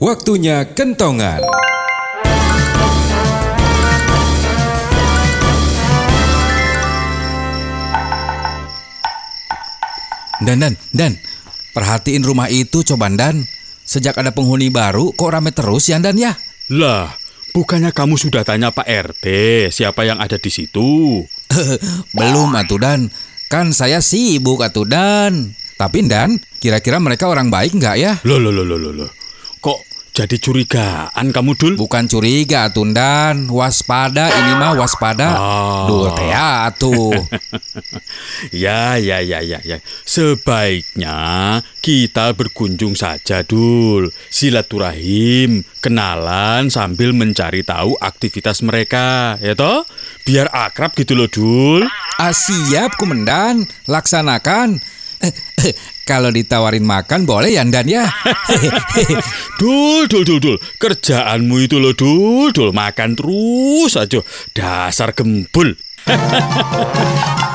Waktunya kentongan. Dan dan dan perhatiin rumah itu coba dan. Sejak ada penghuni baru kok rame terus ya dan ya? Lah, bukannya kamu sudah tanya Pak RT siapa yang ada di situ? belum atuh dan. Kan saya sibuk atuh dan. Tapi dan kira-kira mereka orang baik nggak ya? Loh, loh, loh, loh, loh, jadi curigaan kamu, Dul? bukan curiga atuh dan waspada ini mah waspada Ah. dul teh atuh Ya, ya, ya, ya, ya. Sebaiknya kita berkunjung saja, Dul. Silaturahim, kenalan sambil mencari tahu aktivitas mereka, ya toh? Biar akrab gitu loh, Dul. ah, siap komandan laksanakan kalau ditawarin makan boleh ya dan ya Dul, dul, dul, dul. Kerjaanmu itu loh, Dul, dul. Makan terus aja. Dasar gembul.